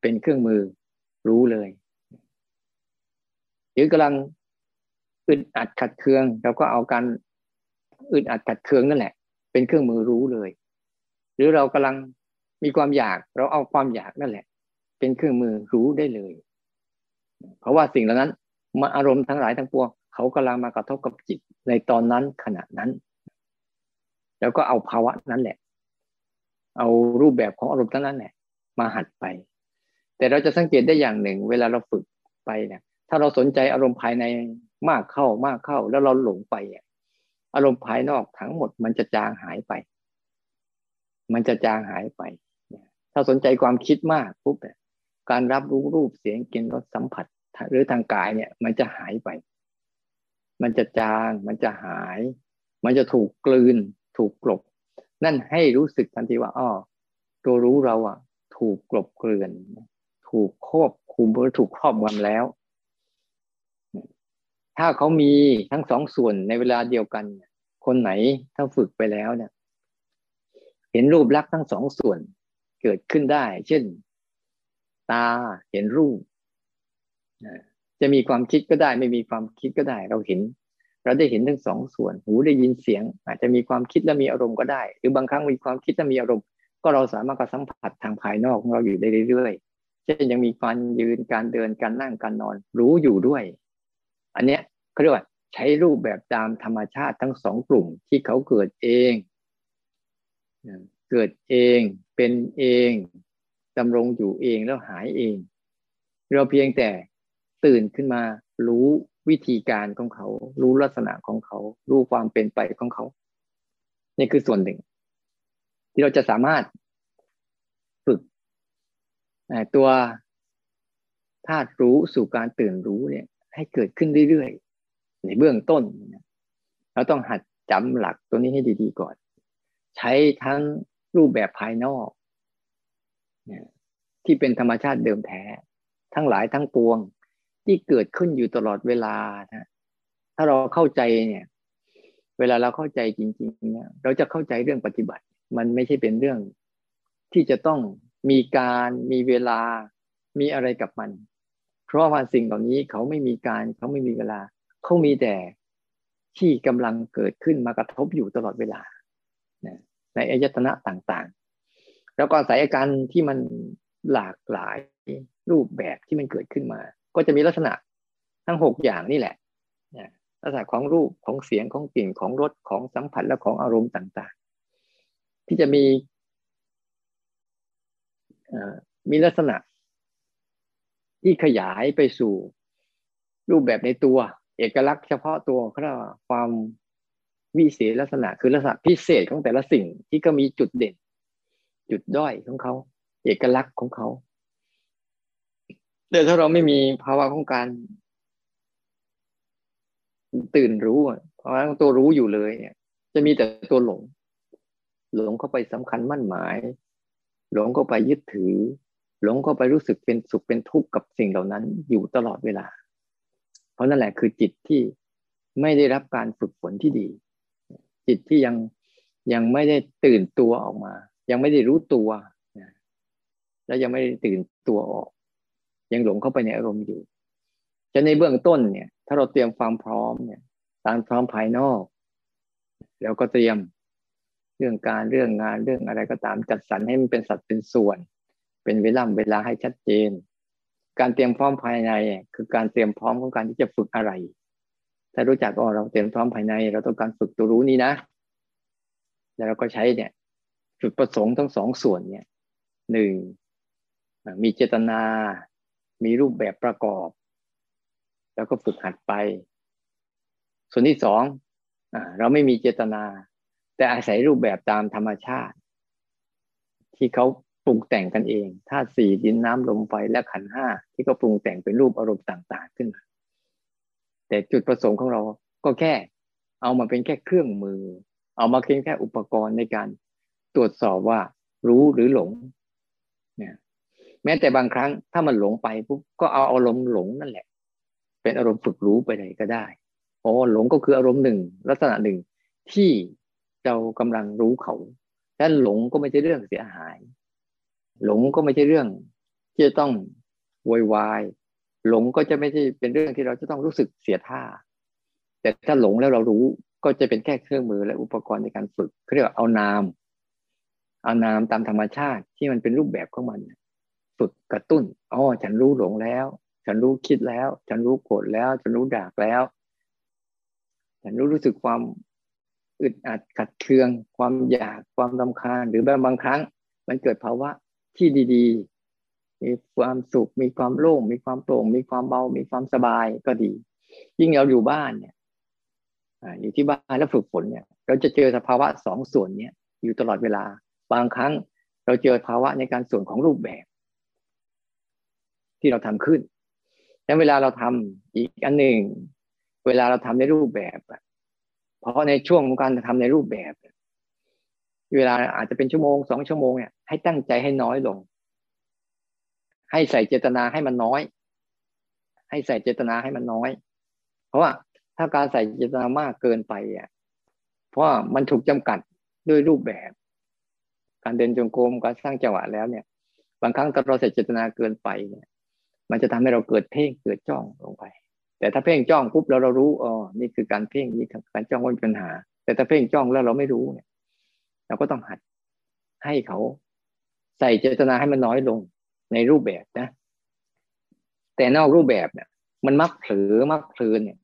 เป็นเครื่องมือรู้เลย หรือกำลังอึดอัดขัดเคืองเราก็เอาการอึดอัดขัดเคืองนั่นแหละ เป็นเครื่องมือรู้เลย หรือเรากำลังมีความอยากเราเอาความอยากนั่นแหละ เป็นเครื่องมือรู้ได้เลย เพราะว่าสิ่งเหล่านั้นมาอารมณ์ทั้งหลายทั้งปวงเขากำลังมากระทบกับจิตในตอนนั้นขณะนั้น แล้วก็เอาภาวะนั้นแหละ เอารูปแบบของอารมณ์ทั้งนั้นแหละ มาหัดไป แต่เราจะสังเกตได้อย่างหนึ่ง เวลาเราฝึกไปเนี่ย ถ้าเราสนใจอารมณ์ภายในมากเข้ามากเข้า แล้วเราหลงไปอารมณ์ภายนอกทั้งหมดมันจะจางหายไป มันจะจางหายไป ถ้าสนใจความคิดมากปุ๊บเนี่ยการรับรู้รูปเสียงกลิ่นรสสัมผัส หรือทางกายเนี่ย มันจะหายไป มันจะจาง มันจะหาย มันจะถูกกลืน ถูกกลบ นั่นให้รู้สึกทันทีว่าอ๋อตัวรู้เราอะ ถูกกลบเกลื่อน ถูกควบคุมหรือถูกครอบงำแล้ว ถ้าเขามีทั้งสองส่วนในเวลาเดียวกัน คนไหนถ้าฝึกไปแล้วเนี่ย เห็นรูปลักษณ์ทั้งสองส่วนเกิดขึ้นได้ เช่น ตาเห็นรูป จะมีความคิดก็ได้ ไม่มีความคิดก็ได้ เราเห็น เราได้เห็นทั้งสองส่วน หูได้ยินเสียง อาจจะมีความคิดและมีอารมณ์ก็ได้ หรือบางครั้งมีความคิดและมีอารมณ์ ก็เราสามารถกระสัมผัสทางภายนอกของเราอยู่ได้เรื่อยๆ เช่นยังมีการยืนการเดินการนั่งการนอน รู้อยู่ด้วย อันเนี้ย เขาเรียกว่าใช้รูปแบบตามธรรมชาติทั้งสองกลุ่มที่เขาเกิดเอง เกิดเองเป็นเองดำรงอยู่เองแล้วหายเอง เราเพียงแต่ตื่นขึ้นมารู้วิธีการของเขา รู้ลักษณะของเขา รู้ความเป็นไปของเขา นี่คือส่วนหนึ่ง ที่เราจะสามารถฝึกตัวธาตุรู้สู่การตื่นรู้เนี่ย ให้เกิดขึ้นเรื่อยๆ ในเบื้องต้นเราต้องหัดจำหลักตัวนี้ให้ดีๆก่อน ใช้ทั้งรูปแบบภายนอก ที่เป็นธรรมชาติเดิมแท้ ทั้งหลายทั้งปวงที่เกิดขึ้นอยู่ตลอดเวลานะถ้าเราเข้าใจเนี่ย เวลาเราเข้าใจจริงๆเนี่ยเราจะเข้าใจเรื่องปฏิบัติ มันไม่ใช่เป็นเรื่อง ที่จะต้องมีการมีเวลามีอะไรกับมัน เพราะว่าสิ่งเหล่านี้เขาไม่มีการเขาไม่มีเวลา เขามีแต่ที่กำลังเกิดขึ้นมากระทบอยู่ตลอดเวลาในอายตนะต่างๆ แล้วก็สายอาการที่มันหลากหลายรูปแบบที่มันเกิดขึ้นมา ก็จะมีลักษณะทั้งหกอย่างนี่แหละลักษณะของรูปของเสียงของกลิ่นของรสของสัมผัสและของอารมณ์ต่างๆ ที่จะมีมีลักษณะที่ขยายไปสู่รูปแบบในตัว เอกลักษณ์เฉพาะตัวเขาเรียกว่าความวิเศษลักษณะ คือลักษณะพิเศษของแต่ละสิ่งที่ก็มีจุดเด่น จุดด้อยของเขา เอกลักษณ์ของเขาแต่ถ้าเราไม่มีภาวะของการ ตื่นรู้ภาวะของตัวรู้อยู่เลยเนี่ย จะมีแต่ตัวหลง หลงเข้าไปสำคัญมั่นหมาย หลงเข้าไปยึดถือ หลงเข้าไปรู้สึกเป็นสุขเป็นทุกข์กับสิ่งเหล่านั้นอยู่ตลอดเวลา ราะนั่นแหละคือจิตที่ไม่ได้รับการฝึกฝนที่ดี จิตที่ยังยังไม่ได้ตื่นตัวออกมา ยังไม่ได้รู้ตัวแล้วยังไม่ได้ตื่นตัวออก ยังหลงเข้าไปในอารมณ์อยู่จะในเบื้องต้นเนี่ย ถ้าเราเตรียมความพร้อมเนี่ยตามพร้อมภายนอก แล้วก็เตรียมเรื่องการเรื่องงานเรื่องอะไรก็ตามจัดสรรให้มันเป็นสัดเป็นส่วน เป็นเวลาเวลาให้ชัดเจน การเตรียมพร้อมภายใน คือการเตรียมพร้อมของการที่จะฝึกอะไร ถ้ารู้จักว่าเราเตรียมพร้อมภายใน เราต้องการฝึกตัวรู้นี้นะ แล้วเราก็ใช้เนี่ยฝึกประสงค์ทั้งสองส่วนเนี่ยหนึ่งมีเจตนา มีรูปแบบประกอบ แล้วก็ฝึกหัดไป ส่วนที่สองเราไม่มีเจตนา แต่อาศัยรูปแบบตามธรรมชาติ ที่เขา รุงแต่งกันเองธาตุสี่ดินน้ำลมไฟและขันห้าที่เขาปรุงแต่งเป็นรูปอารมณ์ต่าง ๆ ขึ้นมาแต่จุดประสงค์ของเราก็แค่ เอามาเป็นแค่เครื่องมือ เอามาเพียงแค่อุปกรณ์ในการตรวจสอบว่ารู้หรือหลงเนี่ยแม้แต่บางครั้งถ้ามันหลงไปปุ๊บก็เอาอารมณ์หลงนั่นแหละ เป็นอารมณ์ฝึกรู้ไปเลยก็ได้โอ้หลงก็คืออารมณ์หนึ่งลักษณะหนึ่งที่เรากำลังรู้เขาแต่หลงก็ไม่ใช่เรื่องเสียหาย หลงก็ไม่ใช่เรื่อง ที่จะต้องวอยวายหลงก็จะไม่ใช่เป็นเรื่องที่เราจะต้องรู้สึกเสียท่า แต่ถ้าหลงแล้วเรารู้ก็จะเป็นแค่เครื่องมือและอุปกรณ์ในการฝึกเรียกว่าเอานาม เอานามตามธรรมชาติที่มันเป็นรูปแบบของมันฝึกกระตุ้นอ๋อฉันรู้หลงแล้ว ฉันรู้คิดแล้ว ฉันรู้โกรธแล้ว ฉันรู้ด่าแล้ว ฉันรู้รู้สึกความอึดอัดขัดเคือง ความอยากความรำคาญหรือบางครั้ง มันเกิดภาวะ ที่ดีๆ มีความสุข มีความโล่ง มีความโปร่ง มีความเบา มีความสบายก็ดี ยิ่งเราอยู่บ้านเนี่ยอยู่ที่บ้านแล้วฝึกฝนเนี่ย เราจะเจอสภาวะสองส่วนเนี้ยอยู่ตลอดเวลา บางครั้งเราเจอภาวะในการส่วนของรูปแบบ ที่เราทำขึ้นแล้วเวลาเราทำอีกอันหนึ่ง เวลาเราทำในรูปแบบ เพราะในช่วงของการทำในรูปแบบ เวลาอาจจะเป็นชั่วโมงสองชั่วโมงเนี่ยให้ตั้งใจให้น้อยลง ให้ใส่เจตนาให้มันน้อย ให้ใส่เจตนาให้มันน้อย เพราะว่าถ้าการใส่เจตนามากเกินไปอะเพราะามันถูกจำกัดด้วยรูปแบบ การเดินจงกรมการสร้างจังหวะแล้วเนี่ย บางครั้งถ้าเราใส่เจตนาเกินไปเนี่ย มันจะทำให้เราเกิดเพ่งเกิดจ้องลงไป แต่ถ้าเพ่งจ้องปุ๊บแล้วเรารู้อ๋อนี่คือการเพ่งนี่การจ้องว่ามีปัญหา แต่ถ้าเพ่งจ้องแล้วเราไม่รู้เนี่ย เราก็ต้องหัดให้เขาใส่เจตนาให้มันน้อยลงในรูปแบบนะ แต่นอกรูปแบบเนี่ย มันมักเผลอมักเพลินเนี่ย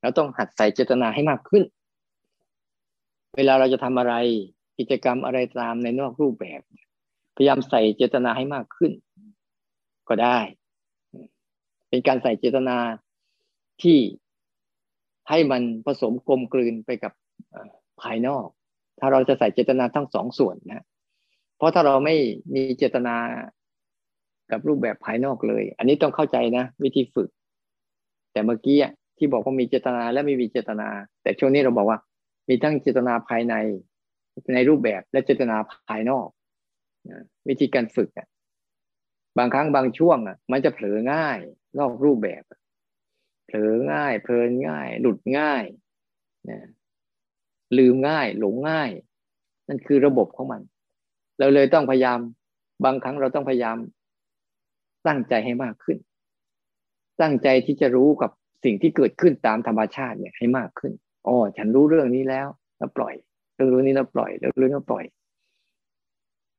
เราต้องหัดใส่เจตนาให้มากขึ้น เวลาเราจะทำอะไรกิจกรรมอะไรตามในนอกรูปแบบ พยายามใส่เจตนาให้มากขึ้น ก็ได้ เป็นการใส่เจตนาที่ให้มันผสมกลมกลืนไปกับภายนอก ถ้าเราจะใส่เจตนาทั้งสองส่วนนะเพราะถ้าเราไม่มีเจตนากับรูปแบบภายนอกเลย อันนี้ต้องเข้าใจนะวิธีฝึก แต่เมื่อกี้ที่บอกว่ามีเจตนาและไม่มีเจตนา แต่ช่วงนี้เราบอกว่า มีทั้งเจตนาภายใน ในรูปแบบและเจตนาภายนอกวิธีการฝึกบางครั้งบางช่วงมันจะเผลอง่ายนอกรูปแบบ เผลอง่าย เพลินง่าย หลุดง่ายนะ ลืมง่าย หลงง่าย นั่นคือระบบของมัน เราเลยต้องพยายาม บางครั้งเราต้องพยายาม ตั้งใจให้มากขึ้น ตั้งใจที่จะรู้กับสิ่งที่เกิดขึ้นตามธรรมชาติเนี่ยให้มากขึ้นอ๋อฉันรู้เรื่องนี้แล้วแล้วปล่อยเรื่องรู้นี้เราปล่อยเรื่องรู้นี้เราปล่อย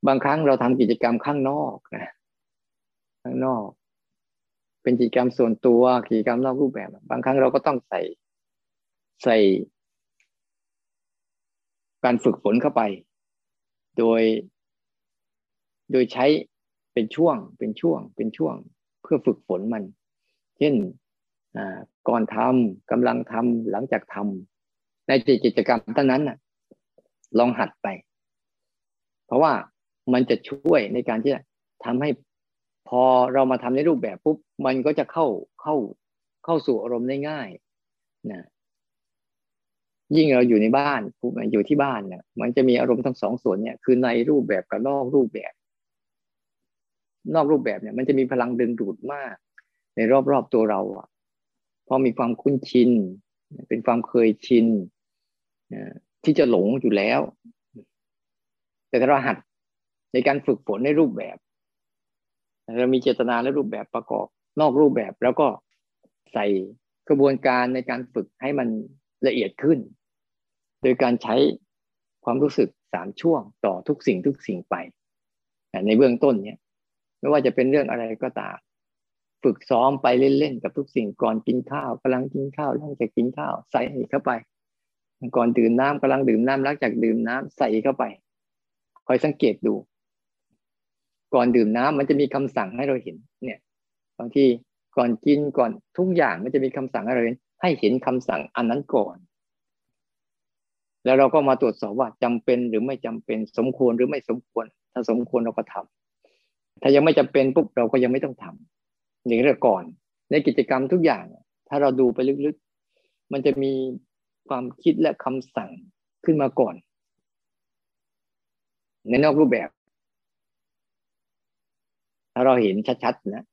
บางครั้งเราทำกิจกรรมข้างนอกนะข้างนอก เป็นกิจกรรมส่วนตัวกิจกรรมนอกรูปแบบ บางครั้งเราก็ต้องใส่ใส่ การฝึกฝนเข้าไป โดย โดยใช้เป็นช่วง เป็นช่วง เป็นช่วง เพื่อฝึกฝนมัน เช่นก่อนทำกำลังทำหลังจากทำในกิจกรรมเท่านั้นนะลองหัดไป เพราะว่ามันจะช่วยในการที่จะทำให้พอเรามาทำในรูปแบบปุ๊บมันก็จะเข้าเข้าเข้าสู่อารมณ์ได้ง่ายนะ ยิ่งเราอยู่ในบ้านอยู่ที่บ้านเนี่ยมันจะมีอารมณ์ทั้งสองส่วนเนี่ยคือในรูปแบบกับนอกรูปแบบ นอกรูปแบบเนี่ย มันจะมีพลังดึงดูดมาก ในรอบๆตัวเราอะพอมีความคุ้นชิน เป็นความเคยชินที่จะหลงอยู่แล้ว แต่ถ้าเราหัดในการฝึกฝนในรูปแบบ เรามีเจตนาและรูปแบบประกอบ นอกรูปแบบแล้วก็ใส่กระบวนการในการฝึกให้มันละเอียดขึ้น โดยการใช้ความรู้สึกสามช่วงต่อทุกสิ่งทุกสิ่งไป ในเบื้องต้นเนี่ย ไม่ว่าจะเป็นเรื่องอะไรก็ตาม ฝึกซ้อมไปเล่นๆกับทุกสิ่งก่อนกินข้าวกำลังกินข้าวหลังจากกินข้าวใส่เข้าไป ก่อนดื่มน้ำกำลังดื่มน้ำหลังจากดื่มน้ำใส่เข้าไปคอยสังเกตดู ก่อนดื่มน้ำมันจะมีคำสั่งให้เราเห็น เนี่ยบางทีก่อนกินก่อนทุกอย่างมันจะมีคำสั่งให้เราเห็นให้เห็นคำสั่งอันนั้นก่อน แล้วเราก็มาตรวจสอบว่าจำเป็นหรือไม่จำเป็นสมควรหรือไม่สมควร ถ้าสมควรเราก็ทำถ้ายังไม่จำเป็นปุ๊บเราก็ยังไม่ต้องทำอย่างแรกก่อน ในกิจกรรมทุกอย่าง ถ้าเราดูไปลึกๆ มันจะมีความคิดและคำสั่งขึ้นมาก่อน ในนอกรูปแบบ ถ้าเราเห็นชัดๆนะ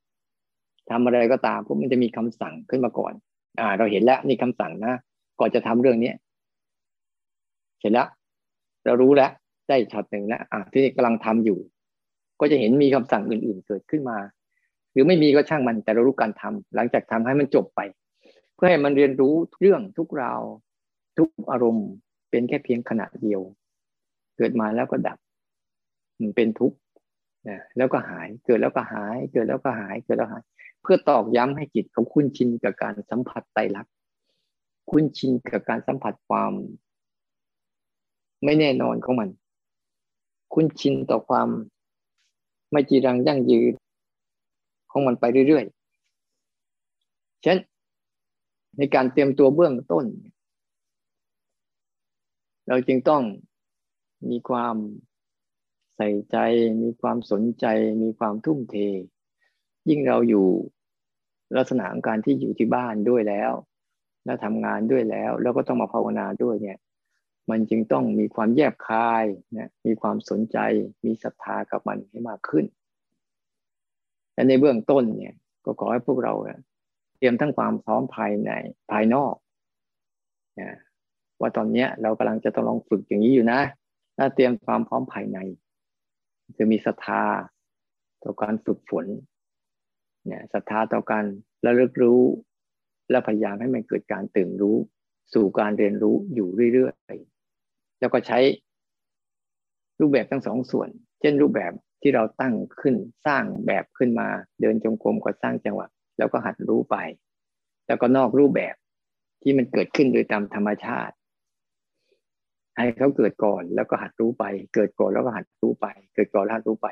ทำอะไรก็ตามพวกมันจะมีคำสั่งขึ้นมาก่อน อ่า เราเห็นแล้วนี่คำสั่งนะก่อนจะทำเรื่องเนี้ย เสร็จแล้วเรารู้แล้วได้ช็อตหนึ่งแล้วอ่าที่กำลังทำอยู่ ก็จะเห็นมีคำสั่งอื่น ๆ เกิดขึ้นมา หรือไม่มีก็ช่างมันแต่เรารู้การทำหลังจากทำให้มันจบไป เพื่อให้มันเรียนรู้เรื่องทุกราว ทุกอารมณ์ เป็นแค่เพียงขณะเดียว เกิดมาแล้วก็ดับมันเป็นทุกข์นะแล้วก็หายเกิดแล้วก็หาย เกิดแล้วก็หายเกิดแล้วหาย เพื่อตอกย้ำให้จิตเขาคุ้นชินกับการสัมผัสไตรลักษณ์คุ้นชินกับการสัมผัสความ ไม่แน่นอนของมัน คุ้นชินต่อความไม่จีรังยั่งยืน ของมันไปเรื่อยๆฉะนั้นในการเตรียมตัวเบื้องต้น เราจึงต้องมีความใส่ใจ มีความสนใจ มีความทุ่มเท ยิ่งเราอยู่ลักษณะของการที่อยู่ที่บ้านด้วยแล้ว แล้วทำงานด้วยแล้ว แล้วก็ต้องมาภาวนาด้วยเนี่ย มันจึงต้องมีความแยบคายนะมีความสนใจมีศรัทธากับมันให้มากขึ้น และในเบื้องต้นเนี่ยก็ขอให้พวกเราเตรียมทั้งความพร้อมภายในภายนอกนะว่าตอนนี้เรากำลังจะต้องลองฝึกอย่างนี้อยู่นะถ้าเตรียมความพร้อมภายใน จะมีศรัทธาต่อการฝึกฝนเนี่ยศรัทธาต่อการระลึกรู้ และพยายามให้มันเกิดการตื่นรู้ สู่การเรียนรู้อยู่เรื่อยๆ แล้วก็ใช้รูปแบบทั้งสองส่วน เช่นรูปแบบที่เราตั้งขึ้นสร้างแบบขึ้นมาเดินจงกรมก็สร้างจังหวะ แล้วก็หัดรู้ไป แล้วก็นอกรูปแบบที่มันเกิดขึ้นโดยตามธรรมชาติ ให้เขาเกิดก่อนแล้วก็หัดรู้ไป เกิดก่อนแล้วก็หัดรู้ไป เกิดก่อนแล้วหัดรู้ไป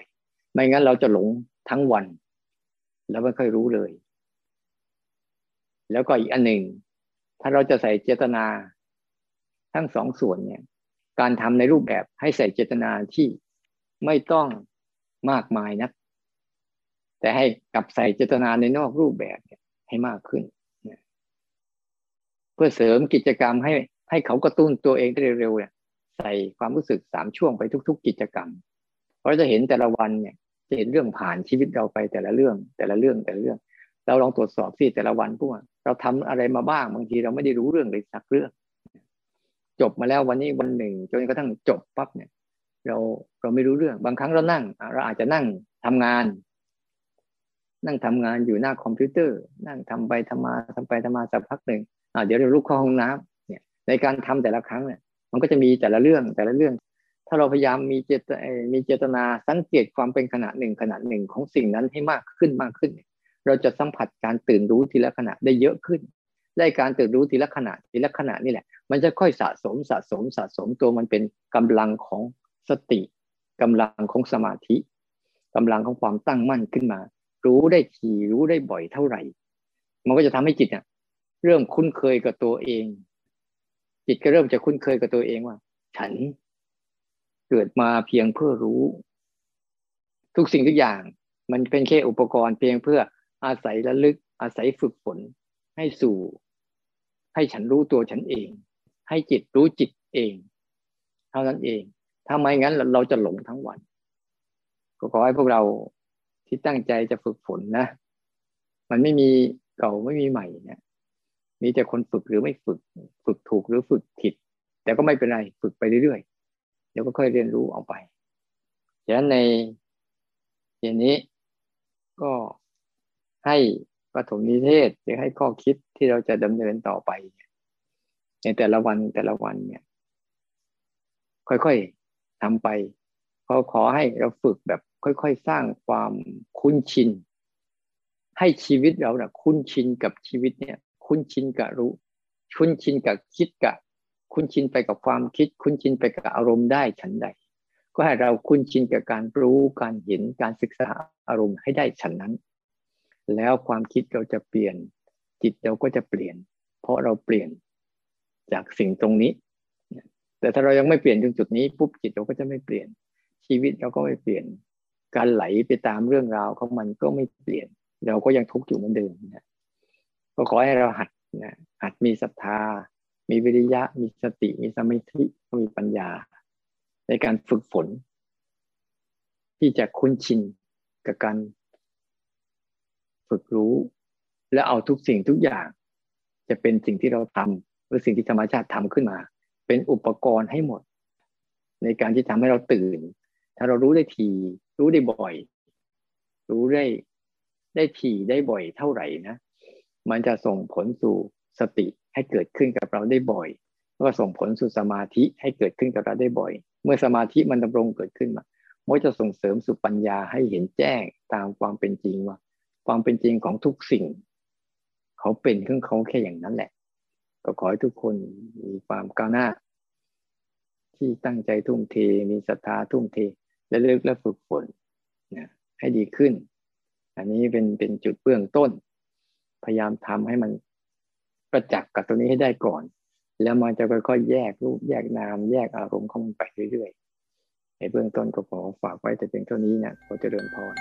ไม่งั้นเราจะหลงทั้งวัน แล้วไม่ค่อยรู้เลย แล้วก็อีกอันหนึ่ง ถ้าเราจะใส่เจตนาทั้งสองส่วนเนี่ย การทำในรูปแบบให้ใส่เจตนาที่ไม่ต้องมากมายนะแต่ให้กลับใส่เจตนาในนอกรูปแบบให้มากขึ้น เพื่อเสริมกิจกรรมให้ให้เขากระตุ้นตัวเองได้เร็วๆเนี่ยใส่ความรู้สึกสามช่วงไปทุก ๆ กิจกรรม เพราะจะเห็นแต่ละวันเนี่ยจะเห็นเรื่องผ่านชีวิตเราไปแต่ละเรื่อง แต่ละเรื่องแต่ละเรื่อง เราลองตรวจสอบสิแต่ละวันพวก เราทำอะไรมาบ้างบางทีเราไม่ได้รู้เรื่องเลยสักเรื่อง จบมาแล้ววันนี้วันหนึ่งจนกระทั่งจบปั๊บเนี่ย เราเราไม่รู้เรื่อง บางครั้งเรานั่ง เราอาจจะนั่งทำงาน นั่งทำงานอยู่หน้าคอมพิวเตอร์ นั่งทำไปทำมาทำไปทำมาสักพักหนึ่งอ่าเดี๋ยวเราลุกเข้าห้องน้ำเนี่ย ในการทำแต่ละครั้งเนี่ยมันก็จะมีแต่ละเรื่องแต่ละเรื่อง ถ้าเราพยายามมีเจตมีเจตนาสังเกตความเป็นขณะหนึ่งขณะหนึ่งของสิ่งนั้นให้มากขึ้นมากขึ้นเเราจะสัมผัสการตื่นรู้ทีละขณะได้เยอะขึ้น ได้การตื่นรู้ทีละขณะทีละขณะนี่แหละ มันจะค่อยสะสมสะสมสะสมตัวมันเป็นกำลังของสติกำลังของสมาธิกำลังของความตั้งมั่นขึ้นมา รู้ได้ทีรู้ได้บ่อยเท่าไหร่ มันก็จะทำให้จิตเนี่ยเริ่มคุ้นเคยกับตัวเอง จิตก็เริ่มจะคุ้นเคยกับตัวเองว่า ฉันเกิดมาเพียงเพื่อรู้ ทุกสิ่งทุกอย่าง มันเป็นแค่อุปกรณ์เพียงเพื่อ อาศัยระลึก อาศัยฝึกฝน ให้สู่ ให้ฉันรู้ตัวฉันเอง ให้จิตรู้จิตเอง เท่านั้นเองถ้าไม่งั้นเราจะหลงทั้งวัน ก็ขอให้พวกเราที่ตั้งใจจะฝึกฝนนะ มันไม่มีเก่าไม่มีใหม่เนี่ย มีแต่คนฝึกหรือไม่ฝึก ฝึกถูกหรือฝึกผิด แต่ก็ไม่เป็นไรฝึกไปเรื่อยๆ เดี๋ยวก็ค่อยเรียนรู้เอาไปฉะนั้นในเย็นนี้ก็ ให้ปฐมนิเทศหรือให้ข้อคิดที่เราจะดำเนินต่อไป ในแต่ละวันแต่ละวันเนี่ย ค่อยๆทำไปเขาขอให้เราฝึกแบบค่อย ๆ สร้างความคุ้นชิน ให้ชีวิตเราเนะ่ะคุ้นชินกับชีวิตเนี่ย คุ้นชินกับรู้ คุ้นชินกับคิดกับคุ้นชินไปกับความคิด คุ้นชินไปกับอารมณ์ได้ฉันใด ก็ให้เราคุ้นชินกับการรู้การเห็นการศึกษาอารมณ์ให้ได้ฉันนั้น แล้วความคิดเราจะเปลี่ยน จิตเราก็จะเปลี่ยน เพราะเราเปลี่ยนจากสิ่งตรงนี้ แต่ถ้าเรายังไม่เปลี่ยนตรงจุดนี้ปุ๊บจิตเราก็จะไม่เปลี่ยน ชีวิตเราก็ไม่เปลี่ยน การไหลไปตามเรื่องราวของมันก็ไม่เปลี่ยน เราก็ยังทุกข์อยู่เหมือนเดิมนะก็ขอให้เราหัดนะหัดมีศรัทธา มีวิริยะ มีสติ มีสมาธิมีปัญญา ในการฝึกฝน ที่จะคุ้นชินกับการ ฝึกรู้ และเอาทุกสิ่งทุกอย่าง จะเป็นสิ่งที่เราทำหรือสิ่งที่ธรรมชาติทำขึ้นมา เป็นอุปกรณ์ให้หมด ในการที่ทำให้เราตื่น ถ้าเรารู้ได้ที รู้ได้บ่อย รู้ได้ได้ทีได้บ่อยเท่าไหร่นะ มันจะส่งผลสู่สติให้เกิดขึ้นกับเราได้บ่อยก็ส่งผลสู่สมาธิให้เกิดขึ้นกับเราได้บ่อย เมื่อสมาธิมันดำรงเกิดขึ้นมามันจะส่งเสริมสุปัญญาให้เห็นแจ้งตามความเป็นจริงว่า ความเป็นจริงของทุกสิ่ง เขาเป็นของเขาแค่อย่างนั้นแหละ ก็ขอให้ทุกคนมีความก้าวหน้า ที่ตั้งใจทุ่มเท มีศรัทธาทุ่มเท และเลิกและฝึกฝนนะให้ดีขึ้น อันนี้เป็นเป็นจุดเบื้องต้น พยายามทำให้มันประจักษ์กับตัวนี้ให้ได้ก่อน แล้วมันจะค่อยๆแยกรูปแยกนาม แยกอารมณ์เข้ามันไปเรื่อยๆในเบื้องต้นก็ขอฝากไว้แต่เพียงเท่านี้นะขอเจริญพร